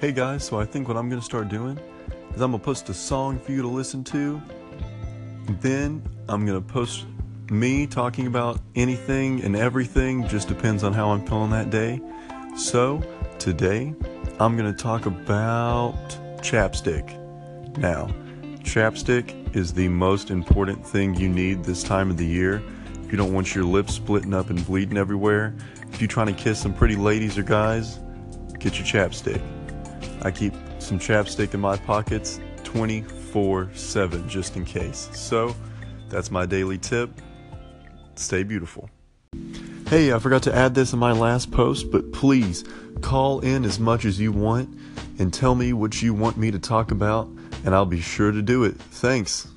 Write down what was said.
Hey guys, so I think what I'm gonna start doing is I'm gonna post a song for you to listen to. Then I'm gonna post me talking about anything and everything, just depends on how I'm feeling that day. So today I'm gonna talk about chapstick. Now, chapstick is the most important thing you need this time of the year. If you don't want your lips splitting up and bleeding everywhere, if you're trying to kiss some pretty ladies or guys, get your chapstick. I keep some chapstick in my pockets 24 7 just in case. So, that's my daily tip. Stay beautiful. Hey, I forgot to add this in my last post, but please call in as much as you want and tell me what you want me to talk about, and I'll be sure to do it. Thanks.